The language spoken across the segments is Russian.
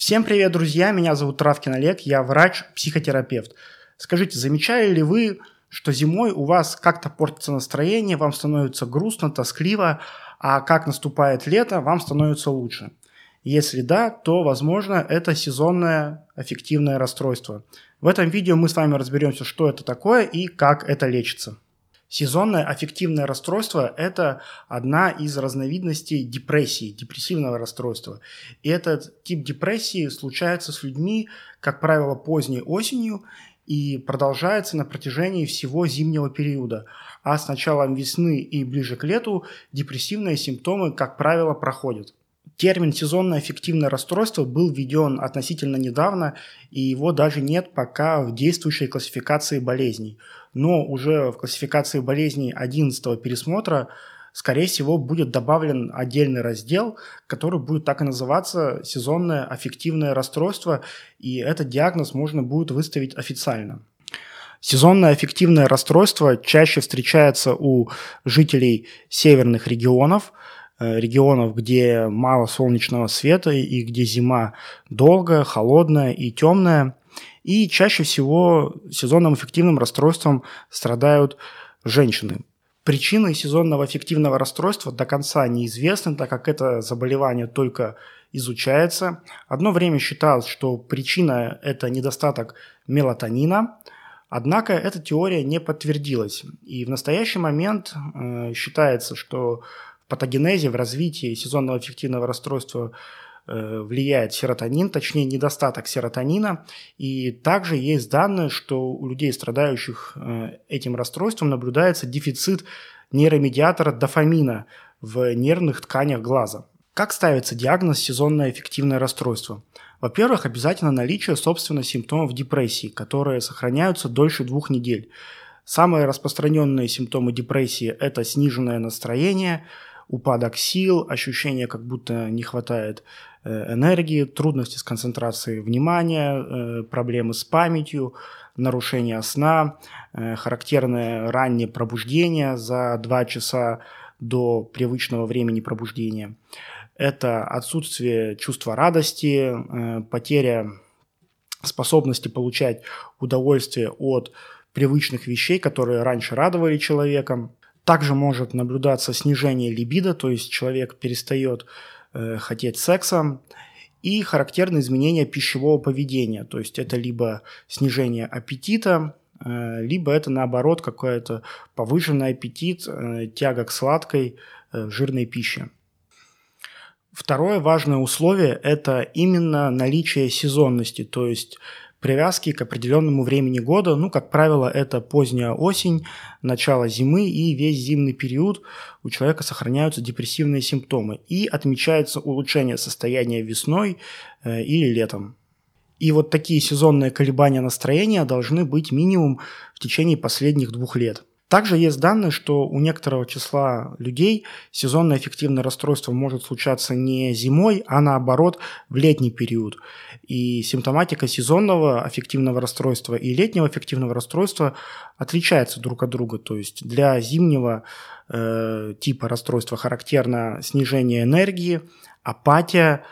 Всем привет, друзья! Меня зовут Травкин Олег, я врач-психотерапевт. Скажите, замечали ли вы, что зимой у вас как-то портится настроение, вам становится грустно, тоскливо, а как наступает лето, вам становится лучше? Если да, то, возможно, это сезонное аффективное расстройство. В этом видео мы с вами разберемся, что это такое и как это лечится. Сезонное аффективное расстройство – это одна из разновидностей депрессии, депрессивного расстройства. И этот тип депрессии случается с людьми, как правило, поздней осенью и продолжается на протяжении всего зимнего периода. А с началом весны и ближе к лету депрессивные симптомы, как правило, проходят. Термин «сезонное аффективное расстройство» был введен относительно недавно, и его даже нет пока в действующей классификации болезней – но уже в классификации болезней 11 пересмотра скорее всего, будет добавлен отдельный раздел, который будет так и называться «сезонное аффективное расстройство», и этот диагноз можно будет выставить официально. Сезонное аффективное расстройство чаще встречается у жителей северных регионов, э, регионов, где мало солнечного света и где зима долгая, холодная и темная. И чаще всего сезонным эффективным расстройством страдают женщины. Причины сезонного эффективного расстройства до конца неизвестны, так как это заболевание только изучается. Одно время считалось, что причина – это недостаток мелатонина, однако эта теория не подтвердилась. И в настоящий момент э, считается, что в патогенезе, в развитии сезонного эффективного расстройства влияет серотонин, точнее недостаток серотонина. И также есть данные, что у людей, страдающих э, этим расстройством, наблюдается дефицит нейромедиатора дофамина в нервных тканях глаза. Как ставится диагноз сезонное эффективное расстройство? Во-первых, обязательно наличие, собственно, симптомов депрессии, которые сохраняются дольше двух недель. Самые распространенные симптомы депрессии – это сниженное настроение, упадок сил, ощущение, как будто не хватает Э, энергии, трудности с концентрацией внимания, э, проблемы с памятью, нарушение сна, э, характерное раннее пробуждение за 2 часа до привычного времени пробуждения. Это отсутствие чувства радости, потеря способности получать удовольствие от привычных вещей, которые раньше радовали человека. Также может наблюдаться снижение либидо, то есть человек перестает э, хотеть секса, и характерные изменения пищевого поведения, то есть это либо снижение аппетита, э, либо это наоборот какой-то повышенный аппетит, э, тяга к сладкой, э, жирной пище. Второе важное условие – это именно наличие сезонности, то есть привязки к определенному времени года. Ну, как правило, это поздняя осень, начало зимы и весь зимний период у человека сохраняются депрессивные симптомы и отмечается улучшение состояния весной э, или летом. И вот такие сезонные колебания настроения должны быть минимум в течение последних двух лет – также есть данные, что у некоторого числа людей сезонное эффективное расстройство может случаться не зимой, а наоборот в летний период. И симптоматика сезонного аффективного расстройства и летнего аффективного расстройства отличается друг от друга. То есть для зимнего э, типа расстройства характерно снижение энергии, апатия,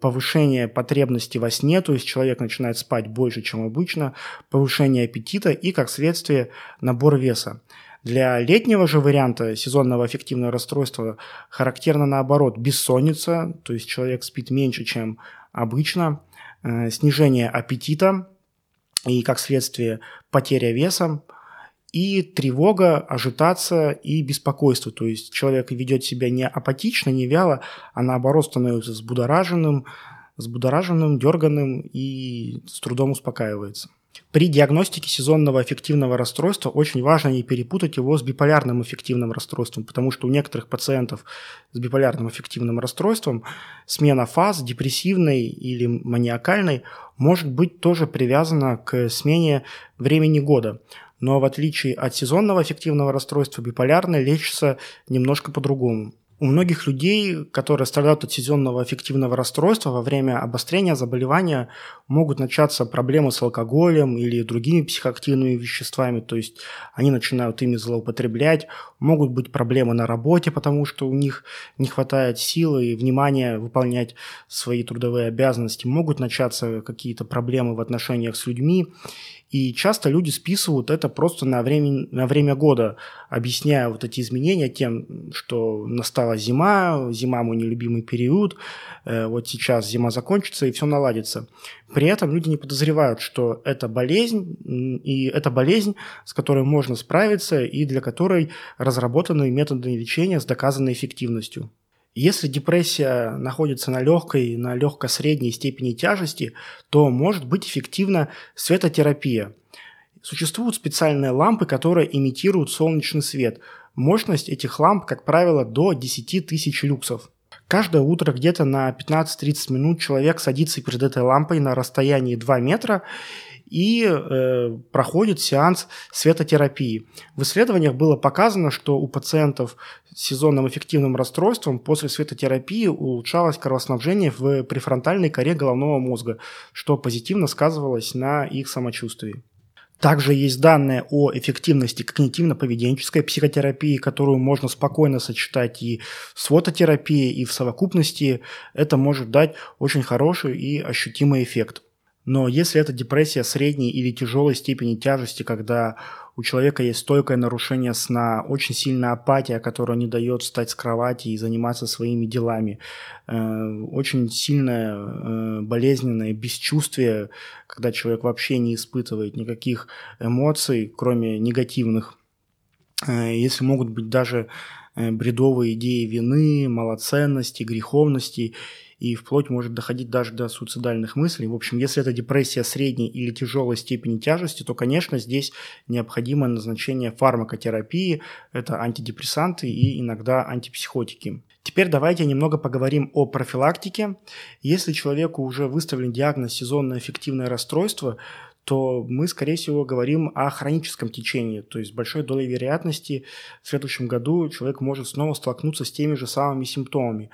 повышение потребности во сне, то есть человек начинает спать больше, чем обычно, повышение аппетита и, как следствие, набор веса. Для летнего же варианта сезонного аффективного расстройства характерно наоборот бессонница, то есть человек спит меньше, чем обычно, э, снижение аппетита и, как следствие, потеря веса, и тревога, ажитация и беспокойство. То есть человек ведет себя не апатично, не вяло, а наоборот становится взбудораженным, взбудораженным, дерганным и с трудом успокаивается. При диагностике сезонного аффективного расстройства очень важно не перепутать его с биполярным аффективным расстройством, потому что у некоторых пациентов с биполярным аффективным расстройством смена фаз депрессивной или маниакальной может быть тоже привязана к смене времени года но в отличие от сезонного аффективного расстройства биполярное лечится немножко по-другому. У многих людей, которые страдают от сезонного аффективного расстройства, во время обострения заболевания могут начаться проблемы с алкоголем или другими психоактивными веществами, то есть они начинают ими злоупотреблять, могут быть проблемы на работе, потому что у них не хватает силы и внимания выполнять свои трудовые обязанности, могут начаться какие-то проблемы в отношениях с людьми, и часто люди списывают это просто на время, на время года, объясняя вот эти изменения тем, что настала зима, зима мой нелюбимый период, э, вот сейчас зима закончится и все наладится. При этом люди не подозревают, что это болезнь, и это болезнь, с которой можно справиться и для которой разработаны методы лечения с доказанной эффективностью. Если депрессия находится на легкой, на легко-средней степени тяжести, то может быть эффективна светотерапия. Существуют специальные лампы, которые имитируют солнечный свет. Мощность этих ламп, как правило, до 10 тысяч люксов. Каждое утро где-то на 15-30 минут человек садится перед этой лампой на расстоянии 2 метра и э, проходит сеанс светотерапии. В исследованиях было показано, что у пациентов с сезонным эффективным расстройством после светотерапии улучшалось кровоснабжение в префронтальной коре головного мозга, что позитивно сказывалось на их самочувствии. Также есть данные о эффективности когнитивно-поведенческой психотерапии, которую можно спокойно сочетать и с фототерапией, и в совокупности. Это может дать очень хороший и ощутимый эффект. Но если это депрессия средней или тяжелой степени тяжести, когда у человека есть стойкое нарушение сна, очень сильная апатия, которая не дает встать с кровати и заниматься своими делами, э, очень сильное э, болезненное бесчувствие, когда человек вообще не испытывает никаких эмоций, кроме негативных, э, если могут быть даже бредовые идеи вины, малоценности, греховности – и вплоть может доходить даже до суицидальных мыслей. В общем, если это депрессия средней или тяжелой степени тяжести, то, конечно, здесь необходимо назначение фармакотерапии, это антидепрессанты и иногда антипсихотики. Теперь давайте немного поговорим о профилактике. Если человеку уже выставлен диагноз сезонное эффективное расстройство, то мы, скорее всего, говорим о хроническом течении, то есть большой долей вероятности в следующем году человек может снова столкнуться с теми же самыми симптомами.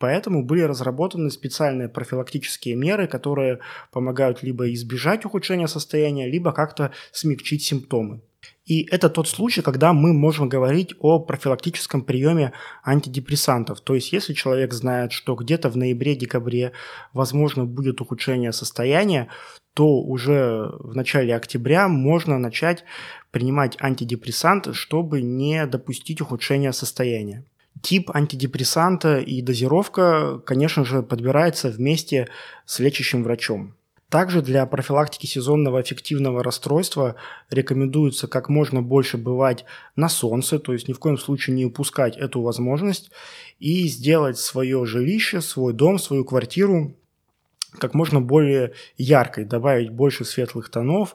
Поэтому были разработаны специальные профилактические меры, которые помогают либо избежать ухудшения состояния, либо как-то смягчить симптомы. И это тот случай, когда мы можем говорить о профилактическом приеме антидепрессантов. То есть, если человек знает, что где-то в ноябре-декабре возможно будет ухудшение состояния, то уже в начале октября можно начать принимать антидепрессанты, чтобы не допустить ухудшения состояния. Тип антидепрессанта и дозировка, конечно же, подбирается вместе с лечащим врачом. Также для профилактики сезонного аффективного расстройства рекомендуется как можно больше бывать на солнце, то есть ни в коем случае не упускать эту возможность и сделать свое жилище, свой дом, свою квартиру как можно более яркой, добавить больше светлых тонов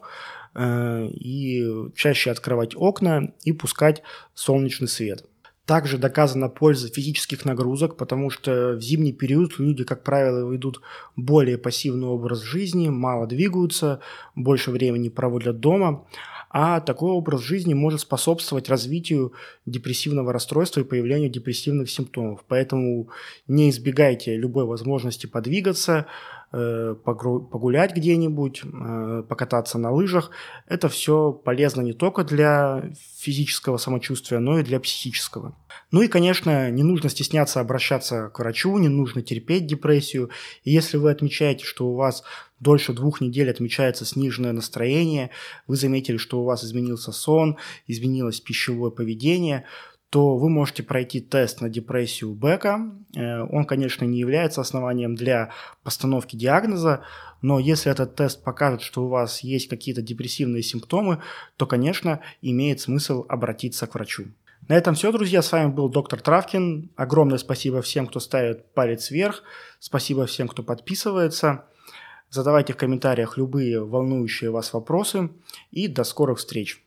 э, и чаще открывать окна и пускать солнечный свет. Также доказана польза физических нагрузок, потому что в зимний период люди, как правило, ведут более пассивный образ жизни, мало двигаются, больше времени проводят дома, а такой образ жизни может способствовать развитию депрессивного расстройства и появлению депрессивных симптомов. Поэтому не избегайте любой возможности подвигаться, погулять где-нибудь, э, покататься на лыжах. Это все полезно не только для физического самочувствия, но и для психического. Ну и, конечно, не нужно стесняться обращаться к врачу, не нужно терпеть депрессию. И если вы отмечаете, что у вас дольше двух недель отмечается сниженное настроение, вы заметили, что у вас изменился сон, изменилось пищевое поведение – то вы можете пройти тест на депрессию Бека. Э, он, конечно, не является основанием для постановки диагноза, но если этот тест покажет, что у вас есть какие-то депрессивные симптомы, то, конечно, имеет смысл обратиться к врачу. На этом все, друзья. С вами был доктор Травкин. Огромное спасибо всем, кто ставит палец вверх. Спасибо всем, кто подписывается. Задавайте в комментариях любые волнующие вас вопросы. И до скорых встреч.